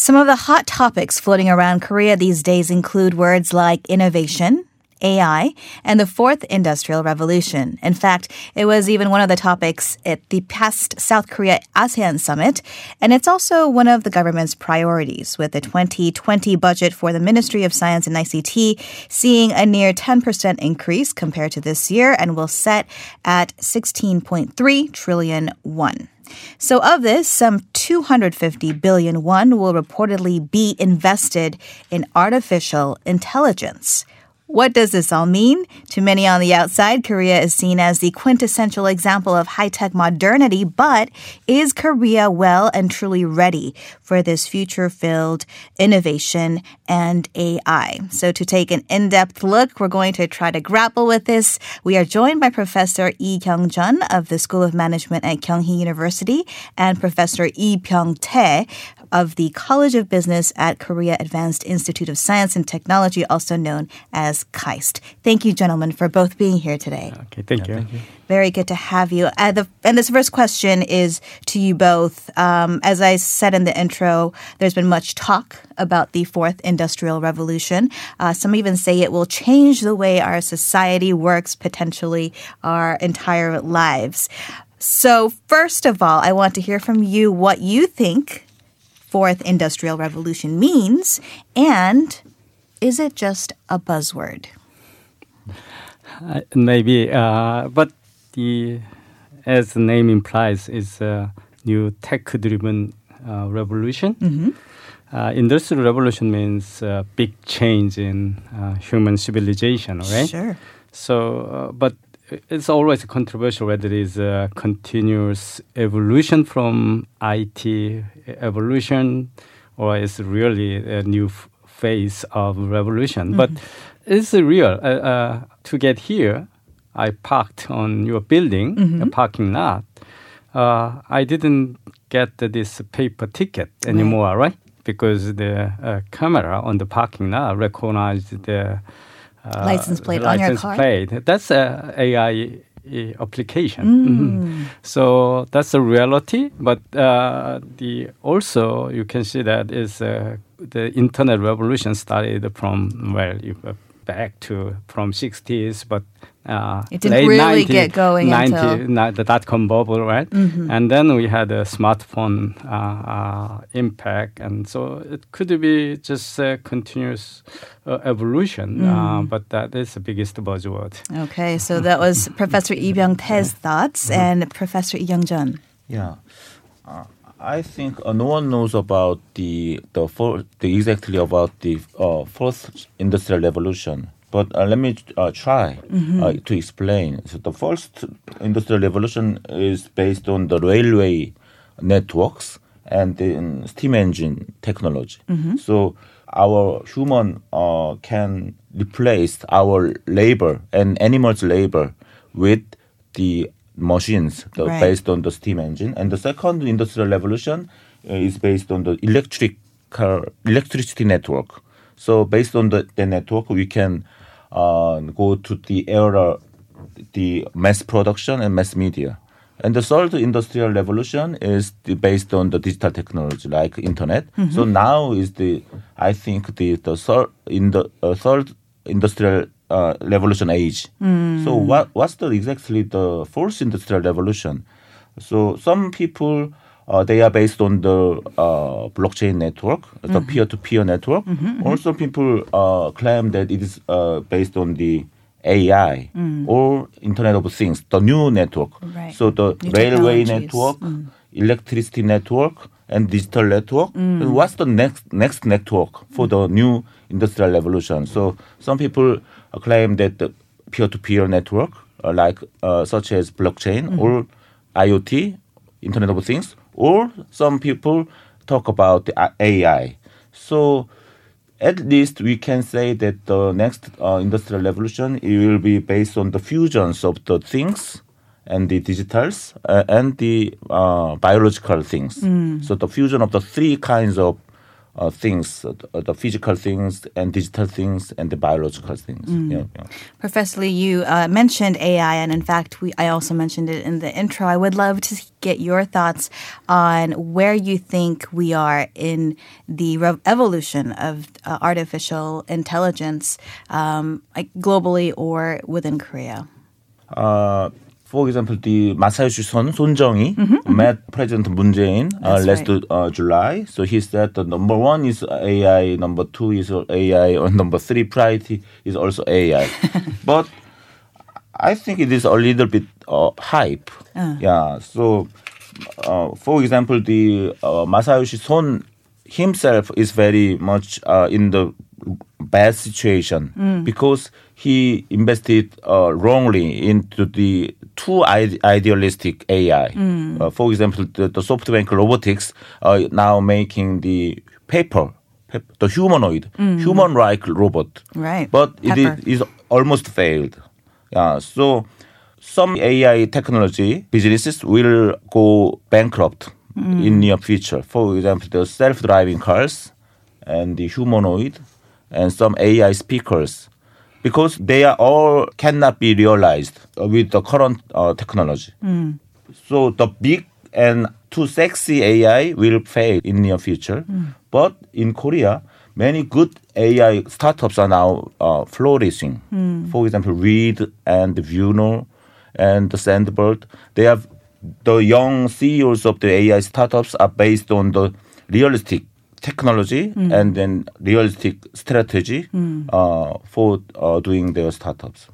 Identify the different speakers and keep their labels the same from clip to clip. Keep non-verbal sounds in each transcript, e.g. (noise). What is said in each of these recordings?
Speaker 1: Some of the hot topics floating around Korea these days include words like innovation, AI, and the fourth industrial revolution. In fact, it was even one of the topics at the past South Korea ASEAN summit, and it's also one of the government's priorities, with the 2020 budget for the Ministry of Science and ICT seeing a near 10% increase compared to this year and will set at 16.3 trillion won. So, of this, some 250 billion won will reportedly be invested in artificial intelligence. What does this all mean? To many on the outside, Korea is seen as the quintessential example of high tech modernity, but is Korea well and truly ready for this future filled innovation and AI? So, to take an in depth look, we're going to try to grapple with this. We are joined by Professor Lee Kyung Jun of the School of Management at Kyunghee University and Professor Lee Byung Tae of the College of Business at Korea Advanced Institute of Science and Technology, also known as KAIST. Thank you, gentlemen, for both being here today.
Speaker 2: Okay, thank, you.
Speaker 3: thank you.
Speaker 1: Very good to have you. Uh, the, and this first question is to you both. Um, as I said in the intro, there's been much talk about the fourth industrial revolution. Uh, some even say it will change the way our society works, potentially our entire lives. So, first of all, I want to hear from you what you think fourth industrial revolution means and is it just a buzzword?
Speaker 2: Uh, maybe, uh, but the as the name implies, is a new tech-driven uh, revolution.
Speaker 1: Mm-hmm.
Speaker 2: Uh, industrial revolution means uh, big change in uh, human civilization, right?
Speaker 1: Sure.
Speaker 2: So, uh, but it's always controversial whether it is a continuous evolution from IT evolution or it's really a new f- phase of revolution. But it's real. Uh, uh, to get here, I parked on your building, a parking lot. Uh, I didn't get this paper ticket anymore, right? Because the uh, camera on the parking lot recognized the
Speaker 1: License plate on your
Speaker 2: license
Speaker 1: car?
Speaker 2: plate. That's a AI uh, application.
Speaker 1: Mm.
Speaker 2: Mhm. So that's a reality. But uh, the also you can see that is uh, the internet revolution started from well uh, back to from 60s, but uh,
Speaker 1: It didn't
Speaker 2: late
Speaker 1: really
Speaker 2: 90,
Speaker 1: get going
Speaker 2: 90,
Speaker 1: until- Mm-hmm.
Speaker 2: the dot com bubble, right? And then we had a smartphone uh, uh, impact, and so it could be just a continuous uh, evolution,
Speaker 1: Mm.
Speaker 2: uh, but that is the biggest buzzword.
Speaker 1: Okay, so that was (laughs) Professor Lee Byung Tae's thoughts and Professor Lee Kyung Jun.
Speaker 3: Yeah, uh, I think uh, no one knows about the the, for, the exactly about the uh, fourth industrial revolution. But uh, let me uh, try uh, to explain. So the first industrial revolution is based on the railway networks and the steam engine technology. So our human uh, can replace our labor and animals' labor with the machines the,
Speaker 1: Right.
Speaker 3: based on the steam engine. And the second industrial revolution uh, is based on the electric car, electricity network. So based on the, the network, we can uh, go to the era, the mass production and mass media. And the third industrial revolution is the, based on the digital technology like internet. So now is the I think the the third in the uh, third industrial uh, revolution age. So what what's the exactly the fourth industrial revolution? So some people uh, they are based on the uh, blockchain network, the peer-to-peer network. Also, people uh, claim that it is uh, based on the AI or Internet of Things, the new network.
Speaker 1: Right.
Speaker 3: So the
Speaker 1: New
Speaker 3: railway network, electricity network, and digital network. And what's the next next network for the new industrial revolution? So some people uh, claim that the peer-to-peer network, uh, like uh, such as blockchain or IoT, Internet of Things, or some people talk about uh, AI. So at least we can say that the next uh, industrial revolution it will be based on the fusions of the things and the digitals uh, and the uh, biological things. So the fusion of the three kinds of uh, things, uh, the physical things and digital things and the biological things. Yeah, yeah.
Speaker 1: Professor Lee, you uh, mentioned AI, and in fact, we, I also mentioned it in the intro. I would love to get your thoughts on where you think we are in the re- evolution of uh, artificial intelligence, um, like globally or within Korea.
Speaker 3: For example, the Masayoshi Son, Son Jung-hee, met President Moon Jae-in uh, last
Speaker 1: right.
Speaker 3: uh, July. So he said the number one is AI, number two is AI, or number three priority is also AI. (laughs) but I think it is a little bit uh, hype. Yeah. So, uh, for example, the uh, Masayoshi Son himself is very much uh, in the bad situation because he invested uh, wrongly into the too ide- idealistic AI. Uh, for example, the, the SoftBank Robotics uh, now making the Pepper, pep- the humanoid, human-like robot.
Speaker 1: Right.
Speaker 3: But it
Speaker 1: Pepper.
Speaker 3: is, is almost failed. Yeah. So some AI technology businesses will go bankrupt in near future. For example, the self-driving cars and the humanoid and some AI speakers because they are all cannot be realized with the current uh, technology. So the big and too sexy AI will fail in near future. But in Korea, many good AI startups are now uh, flourishing. For example, Reed and Vuno and the Sandbird. They have the young CEOs of the AI startups are based on the realistic technology and then realistic strategy uh, for uh, doing their startups.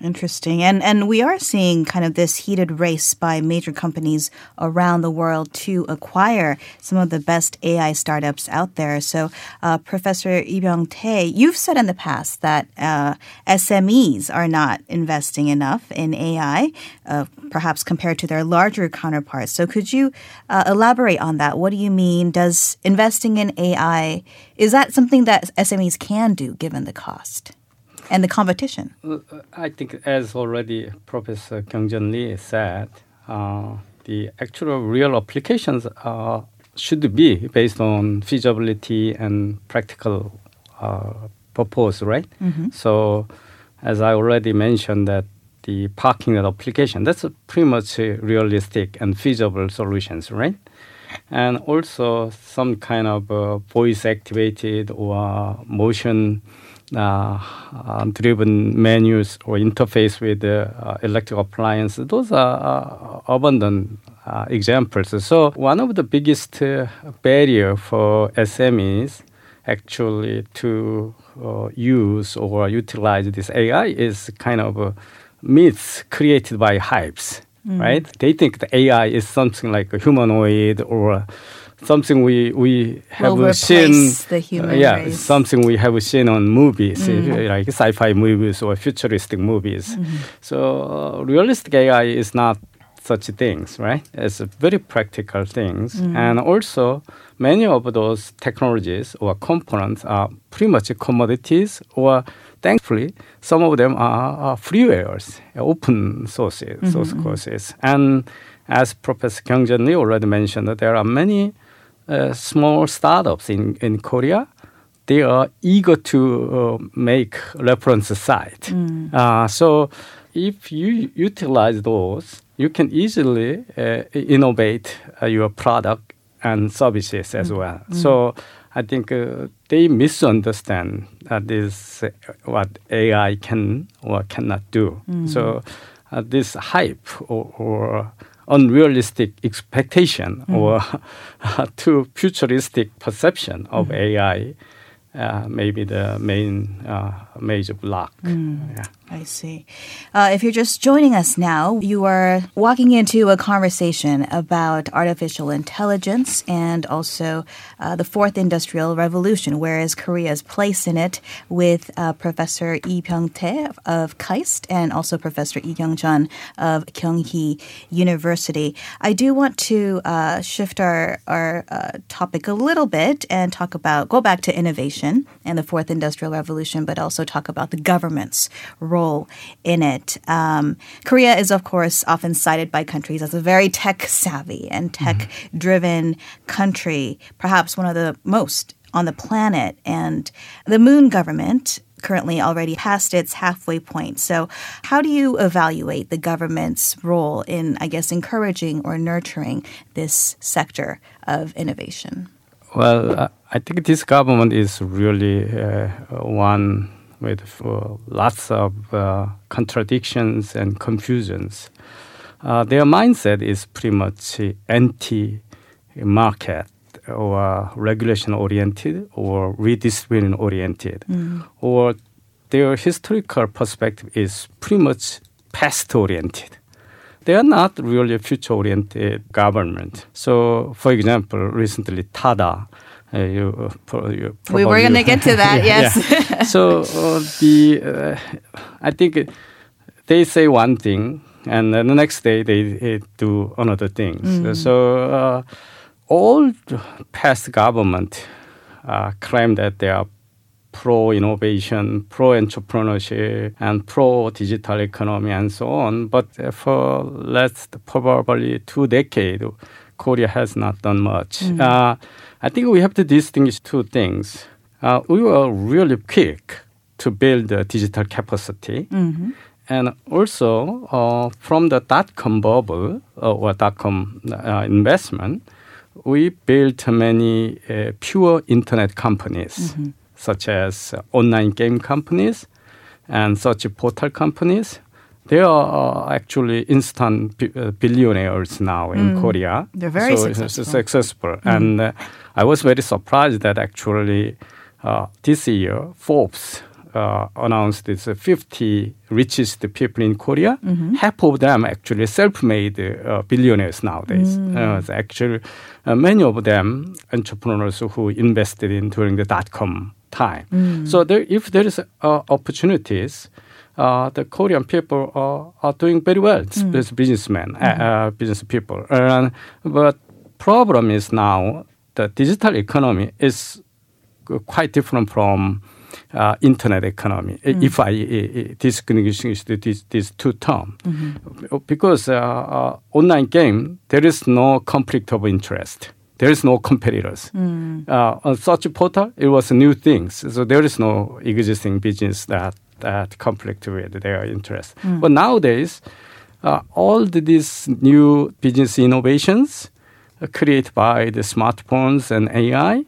Speaker 1: Interesting. And and we are seeing kind of this heated race by major companies around the world to acquire some of the best AI startups out there. So, uh, Professor Lee Byung-tae, you've said in the past that uh, SMEs are not investing enough in AI, uh, perhaps compared to their larger counterparts. So, could you uh, elaborate on that? What do you mean? Does investing in AI is that something that SMEs can do given the cost? And the competition.
Speaker 2: I think, as already Professor Kyung Lee said, uh, the actual real applications uh, should be based on feasibility and practical uh, purpose, right? So, as I already mentioned, that the parking application that's a pretty much a realistic and feasible solutions, right? And also some kind of uh, voice activated or motion uh, driven menus or interface with the uh, electric appliance. Those are uh, abundant uh, examples. So one of the biggest uh, barrier for SMEs actually to uh, use or utilize this AI is kind of uh, myths created by hypes, right? They think the AI is something like a humanoid or something we we have
Speaker 1: Will
Speaker 2: seen.
Speaker 1: Uh, the human
Speaker 2: yeah,
Speaker 1: race.
Speaker 2: something we have seen on movies, uh, mm-hmm. like sci-fi movies or futuristic movies. Mm-hmm. So uh, realistic AI is not such things, right? It's very practical things, mm-hmm. and also many of those technologies or components are pretty much commodities, or thankfully, some of them are, are freewares, open sources, source courses, and as Professor Kyung Jun Lee already mentioned, there are many uh, small startups in, in Korea. They are eager to uh, make reference site. Uh, so if you utilize those, you can easily uh, innovate uh, your product and services as well. So I think uh, they misunderstand uh, this uh, what AI can or cannot do. So uh, this hype or, or unrealistic expectation or (laughs) too futuristic perception of AI uh, may be the main uh, major block. Yeah.
Speaker 1: I see. Uh, if you're just joining us now, you are walking into a conversation about artificial intelligence and also uh, the fourth industrial revolution, where is Korea's place in it, with uh, Professor Lee Byung-tae of KAIST and also Professor Lee Kyung-jun of Kyunghee University. I do want to uh, shift our, our uh, topic a little bit and talk about, go back to innovation and the fourth industrial revolution, but also talk about the government's role in it. Um, Korea is, of course, often cited by countries as a very tech savvy and tech driven country, perhaps one of the most on the planet. And the Moon government currently already past its halfway point. So, how do you evaluate the government's role in, I guess, encouraging or nurturing this sector of innovation?
Speaker 2: Well, I think this government is really uh, one with uh, lots of uh, contradictions and confusions. Uh, their mindset is pretty much anti-market or regulation oriented or redistribution oriented, mm. or their historical perspective is pretty much past oriented. They are not really future oriented government. So, for example, recently Tada. Uh, you, you
Speaker 1: we were going (laughs) to get to that, yeah, yes.
Speaker 2: Yeah. (laughs) so uh, the uh, I think they say one thing, and the next day they, do another thing. Mm. So uh, all past government uh, claim that they are pro innovation, pro entrepreneurship, and pro digital economy, and so on. But for last probably two decades, Korea has not done much. Mm-hmm. Uh, I think we have to distinguish two things. Uh, we were really quick to build the digital capacity. Mm-hmm. And also, uh, from the dot com bubble uh, or dot com uh, investment, we built many uh, pure internet companies, mm-hmm. such as online game companies and such portal companies. They are actually instant uh, billionaires now in mm. Korea.
Speaker 1: They're very so successful.
Speaker 2: successful. Mm. And uh, I was very surprised that actually uh, this year Forbes uh, announced its 50 richest people in Korea. Mm-hmm. Half of them actually self-made uh, billionaires nowadays. Mm. Uh, actually, uh, many of them entrepreneurs who invested in during the dot-com time. Mm. So there, if there is uh, opportunities, uh, the Korean people are, are doing very well. Mm. As businessmen, mm-hmm. business people. And, but problem is now the digital economy is quite different from uh, internet economy. Mm. If I uh, distinguish these, these two terms, mm-hmm. because uh, uh, online game there is no conflict of interest. There is no competitors. Mm. Uh, on such a portal, it was new things. So there is no existing business that that conflict with their interest. Mm. But nowadays, uh, all these new business innovations created by the smartphones and AI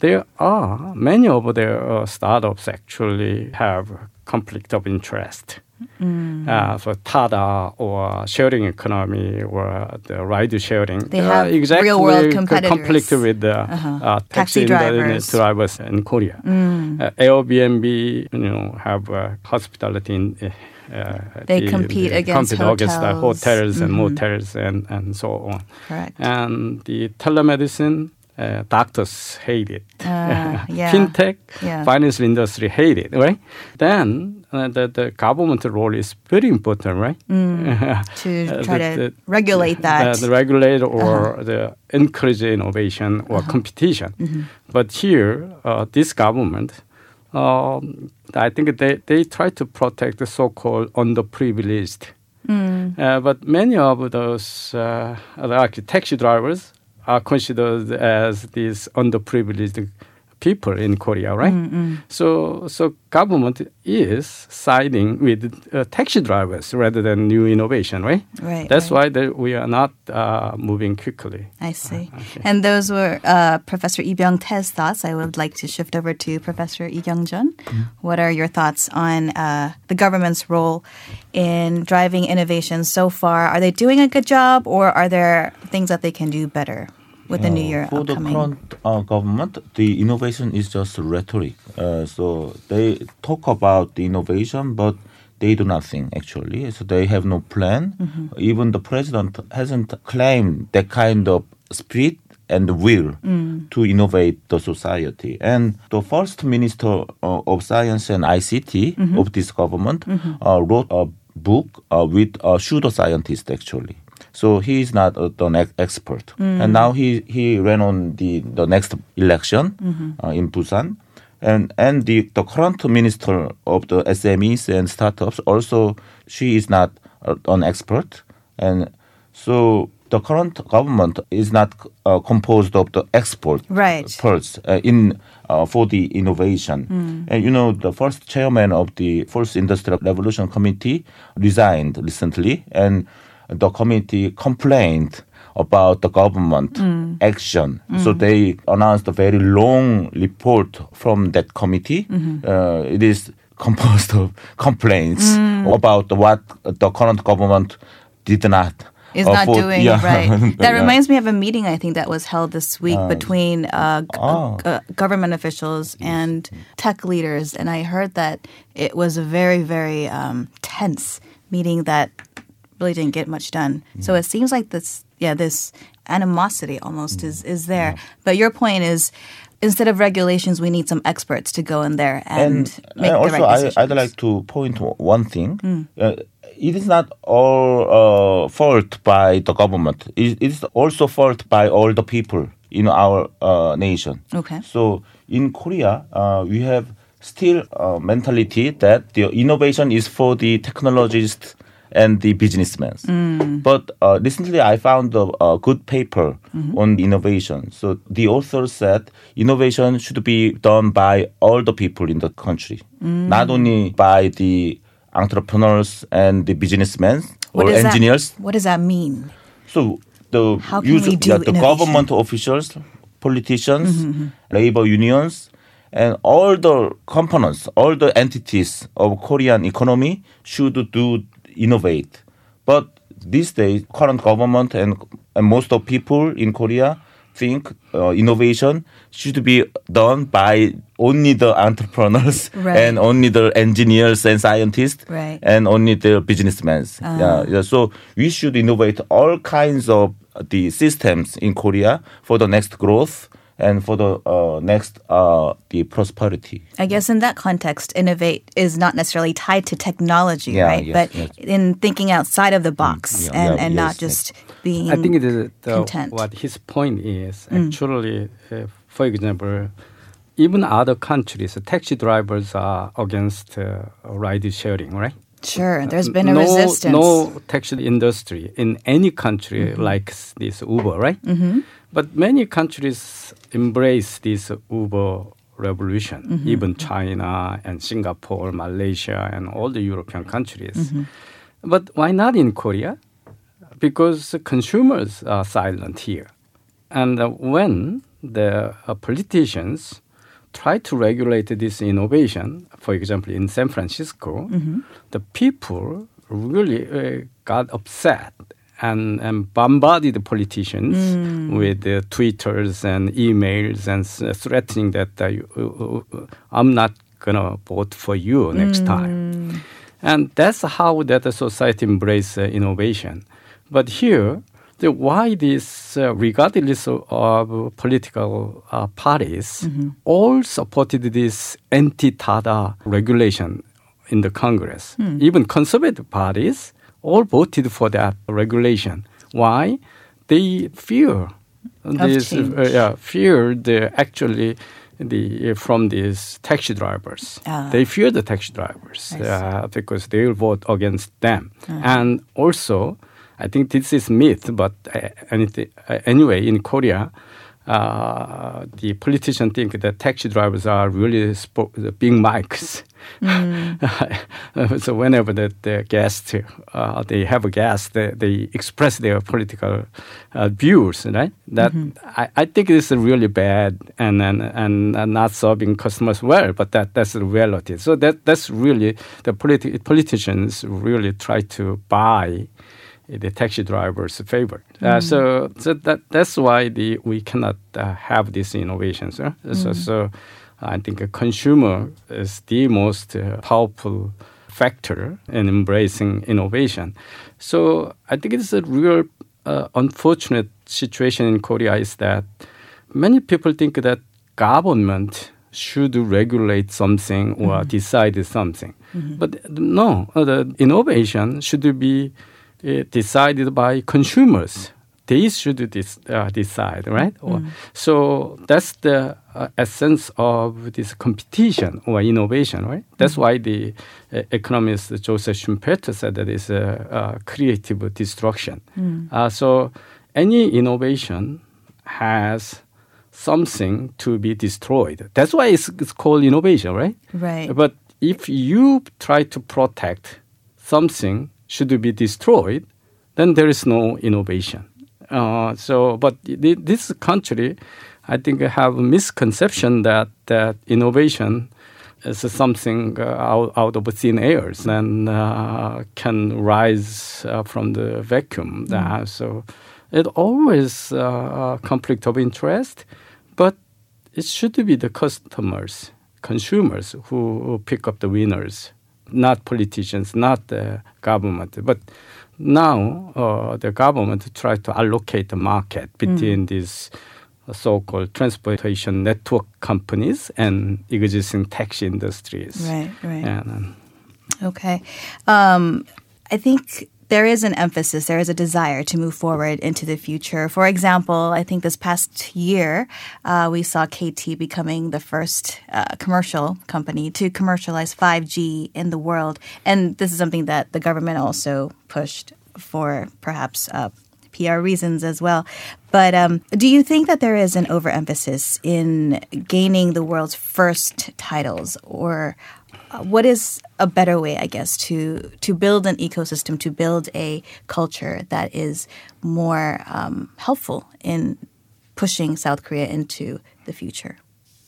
Speaker 2: there are many of their uh, startups actually have conflict of interest. Mm. Uh, for Tada or sharing economy or the ride sharing,
Speaker 1: they have exactly real world competitors.
Speaker 2: conflict with the uh-huh. uh, taxi, taxi drivers. drivers in Korea. Mm. Uh, Airbnb, you know, have uh, hospitality in.
Speaker 1: Uh, they the, compete the against compete hotels,
Speaker 2: against hotels mm-hmm. and motels and, and so on.
Speaker 1: Correct.
Speaker 2: And the telemedicine uh, doctors hate it.
Speaker 1: Uh, (laughs) yeah.
Speaker 2: Fintech, yeah. financial industry hate it, right? Then uh, the, the government role is very important, right?
Speaker 1: Mm, (laughs) to try the, to the, regulate that.
Speaker 2: The, regulate or uh-huh. the encourage innovation or uh-huh. competition. Mm-hmm. But here, uh, this government, um, I think they, they try to protect the so-called underprivileged. Mm. Uh, but many of those uh, like taxi drivers are considered as these underprivileged people in Korea, right? Mm-hmm. So, so government is siding with uh, taxi drivers rather than new innovation, right?
Speaker 1: Right.
Speaker 2: That's
Speaker 1: right.
Speaker 2: why the, we are not uh, moving quickly.
Speaker 1: I see. Uh, okay. And those were uh, Professor Lee Byung Tae's thoughts. I would like to shift over to Professor Lee Kyung Jun. Mm-hmm. What are your thoughts on uh, the government's role in driving innovation so far? Are they doing a good job, or are there things that they can do better? With the new year
Speaker 3: for
Speaker 1: upcoming?
Speaker 3: the current uh, government, the innovation is just rhetoric. Uh, so they talk about the innovation, but they do nothing actually. So they have no plan. Mm-hmm. Even the president hasn't claimed that kind of spirit and will mm. to innovate the society. And the first minister uh, of science and ICT mm-hmm. of this government mm-hmm. uh, wrote a book uh, with a pseudo scientist actually. So he is not uh, an expert. Mm. And now he, he ran on the, the next election mm-hmm. uh, in Busan. And, and the, the current minister of the SMEs and startups also, she is not uh, an expert. And so the current government is not uh, composed of the export
Speaker 1: Right.
Speaker 3: parts uh, in uh, for the innovation. And you know, the first chairman of the first Industrial Revolution Committee resigned recently, and the committee complained about the government action. So they announced a very long report from that committee. Uh, it is composed of (laughs) complaints about what the current government did not
Speaker 1: is
Speaker 3: uh,
Speaker 1: not
Speaker 3: for-
Speaker 1: doing
Speaker 3: yeah.
Speaker 1: right. (laughs) That
Speaker 3: Yeah.
Speaker 1: reminds me of a meeting I think that was held this week between uh, g-
Speaker 3: Oh.
Speaker 1: uh, government officials and tech leaders, and I heard that it was a very very um, tense meeting that really didn't get much done. So it seems like this, yeah, this animosity almost is is there. But your point is. Instead of regulations, we need some experts to go in there and, make
Speaker 3: and
Speaker 1: the
Speaker 3: also
Speaker 1: right
Speaker 3: I,
Speaker 1: decisions.
Speaker 3: I'd like to one thing.
Speaker 1: Hmm.
Speaker 3: Uh, it is not all uh, fault by the government. It it is also fault by all the people in our uh, nation.
Speaker 1: Okay.
Speaker 3: So in Korea, uh, we have still a mentality that the innovation is for the technologists and the businessmen.
Speaker 1: Hmm.
Speaker 3: But uh, recently, I found a, a good paper
Speaker 1: Mm-hmm.
Speaker 3: on innovation. So the author said innovation should be done by all the people in the country,
Speaker 1: Mm.
Speaker 3: not only by the entrepreneurs and the businessmen
Speaker 1: What
Speaker 3: or
Speaker 1: does that-
Speaker 3: engineers.
Speaker 1: what does that mean?
Speaker 3: So the
Speaker 1: How can we do
Speaker 3: yeah, the government officials, politicians,
Speaker 1: Mm-hmm,
Speaker 3: labor unions, and all the components, all the entities of Korean economy should do innovate. But these days, current government and, and most of people in Korea think uh, innovation should be done by only the entrepreneurs (laughs)
Speaker 1: Right.
Speaker 3: and only the engineers and scientists
Speaker 1: Right.
Speaker 3: and only the businessmen.
Speaker 1: Ah.
Speaker 3: Yeah, yeah. So we should innovate all kinds of the systems in Korea for the next growth and for the uh, next uh, the prosperity.
Speaker 1: I guess in that context, innovate is not necessarily tied to technology,
Speaker 3: Yeah,
Speaker 1: right?
Speaker 3: yes,
Speaker 1: but
Speaker 3: yes.
Speaker 1: in thinking outside of the box
Speaker 3: yeah,
Speaker 1: and,
Speaker 3: yeah,
Speaker 1: and not
Speaker 3: yes,
Speaker 1: just being
Speaker 2: I think it is the,
Speaker 1: content.
Speaker 2: what his point is actually, uh, for example, even other countries, taxi drivers are against uh, ride sharing, right?
Speaker 1: Sure, there's been a
Speaker 2: no,
Speaker 1: resistance.
Speaker 2: No taxi industry in any country likes this Uber, right? Mm-hmm. But many countries embrace this Uber revolution, even China and Singapore, Malaysia, and all the European countries. But why not in Korea? Because consumers are silent here. And uh, when the uh, politicians try to regulate this innovation, for example, in San Francisco, the people really uh, got upset and, and bombarded the politicians with uh, tweeters and emails and s- threatening that uh, you, uh, uh, I'm not going to vote for you next time. And that's how that the society embrace uh, innovation. But here, the why this, uh, regardless of, of political uh, parties, all supported this anti-TADA regulation in the Congress. Even conservative parties all voted for that regulation. Why? They fear this, uh, yeah, fear the actually the from these taxi drivers.
Speaker 1: Ah.
Speaker 2: They fear the taxi drivers uh, because they will vote against them. And also, I think this is myth, but uh, anything, uh, anyway, in Korea, uh, the politicians think that taxi drivers are really spo- the big mics. (laughs) so whenever the, the guest, uh, they have a guest, they, they express their political uh, views, right? That I, I think this is really bad and, and and not serving customers well, but that that's the reality. So that that's really the politi- politicians really try to buy the taxi drivers' favor. Uh, so, so that that's why the we cannot uh, have these innovations. huh? So, so I think a consumer is the most uh, powerful factor in embracing innovation. So I think it's a real uh, unfortunate situation in Korea is that many people think that government should regulate something or decide something. But no, uh, the innovation should be uh, decided by consumers. They should dis- uh, decide, right? Or- So that's the uh, essence of this competition or innovation, right? That's why the uh, economist Joseph Schumpeter said that it's a, uh creative destruction. Uh, so any innovation has something to be destroyed. That's why it's, it's called innovation, right?
Speaker 1: Right.
Speaker 2: But if you try to protect something should be destroyed, then there is no innovation. Uh, so, but this country, I think, have a misconception that that innovation is something uh, out, out of thin air and uh, can rise uh, from the vacuum. Mm. so, it always uh, a conflict of interest, but it should be the customers, consumers who pick up the winners, not politicians, not the government, but now uh, the government tries to allocate the market between mm. these so-called transportation network companies and existing taxi industries.
Speaker 1: Right, right. And, um, okay. Um, I think there is an emphasis, there is a desire to move forward into the future. For example, I think this past year, uh, we saw KT becoming the first uh, commercial company to commercialize 5G in the world. And this is something that the government also pushed for perhaps uh, PR reasons as well. But um, do you think that there is an overemphasis in gaining the world's first titles, or what is a better way, I guess, to to build an ecosystem, to build a culture that is more um, helpful in pushing South Korea into the future?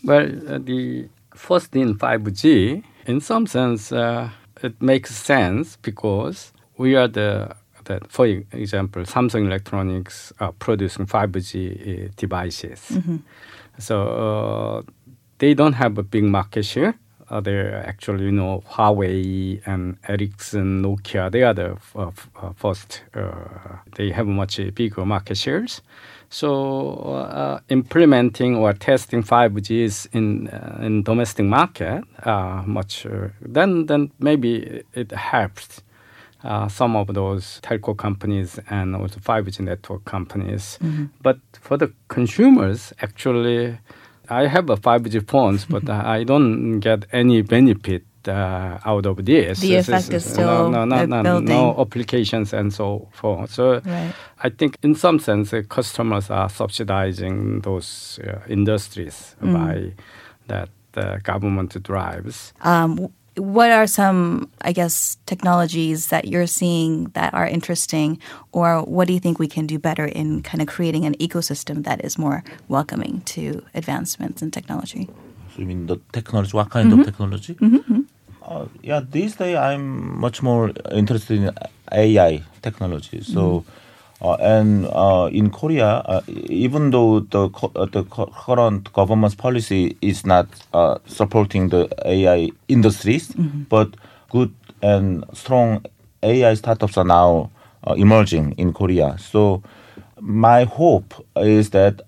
Speaker 2: Well, uh, the first in 5G, in some sense, uh, it makes sense because we are the that, for example, Samsung Electronics are producing 5G uh, devices. Mm-hmm. So uh, they don't have a big market share uh, they're actually, you know, Huawei and Ericsson, Nokia. They are the uh, uh, first. Uh, they have much bigger market shares. So uh, implementing or testing 5G in uh, in domestic market much. then then maybe it helps. some of those telco companies and also 5G network companies. Mm-hmm. But for the consumers, actually, I have a 5G phones, but I don't get any benefit uh, out of this.
Speaker 1: The effect is still
Speaker 2: no, no, no,
Speaker 1: no,
Speaker 2: no, applications and so forth. So right. I think in some sense, uh, customers are subsidizing those uh, industries mm. by that the government drives.
Speaker 1: Um, what are some, I guess, technologies that you're seeing that are interesting, or what do you think we can do better in kind of creating an ecosystem that is more welcoming to advancements in technology?
Speaker 3: So you mean the technology? What kind mm-hmm. of technology? Mm-hmm. Uh, yeah, these days I'm much more interested in AI technology. So. Mm-hmm uh, and uh, in Korea, uh, even though the uh, the current government's policy is not uh, supporting the AI industries, mm-hmm. but good and strong AI startups are now uh, emerging in Korea. So my hope is that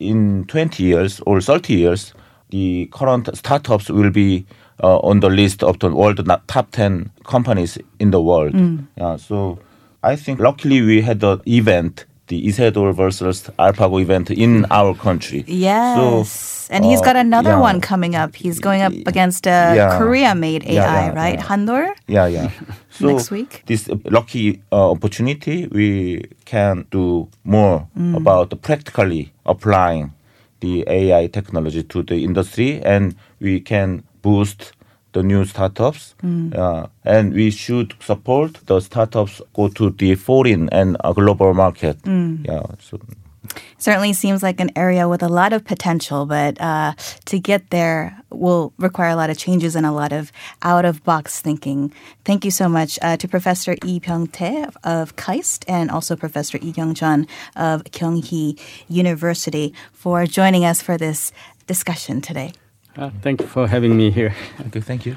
Speaker 3: in 20 years or 30 years, the current startups will be on the list of the world top 10 companies in the world. Mm. so I think luckily we had the event the Lee Sedol versus AlphaGo event in our country.
Speaker 1: Yes. So, and he's got uh, another yeah. one coming up. He's going up against a yeah. Korea-made AI, yeah, right? HanDol?
Speaker 3: Yeah, yeah. (laughs)
Speaker 1: So Next week.
Speaker 3: This lucky uh, opportunity, we can do more mm. about practically applying the AI technology to the industry, and we can boost the new startups, mm. uh, and we should support the startups go to the foreign and global market. Mm. Yeah. So.
Speaker 1: Certainly seems like an area with a lot of potential, but uh, to get there will require a lot of changes and a lot of out of box thinking. Thank you so much uh, to Professor Lee Byung Tae of KAIST and also Professor Lee Kyung Jun of Kyunghee University for joining us for this discussion today.
Speaker 2: Uh, thank you for having me here.
Speaker 3: Okay, thank you.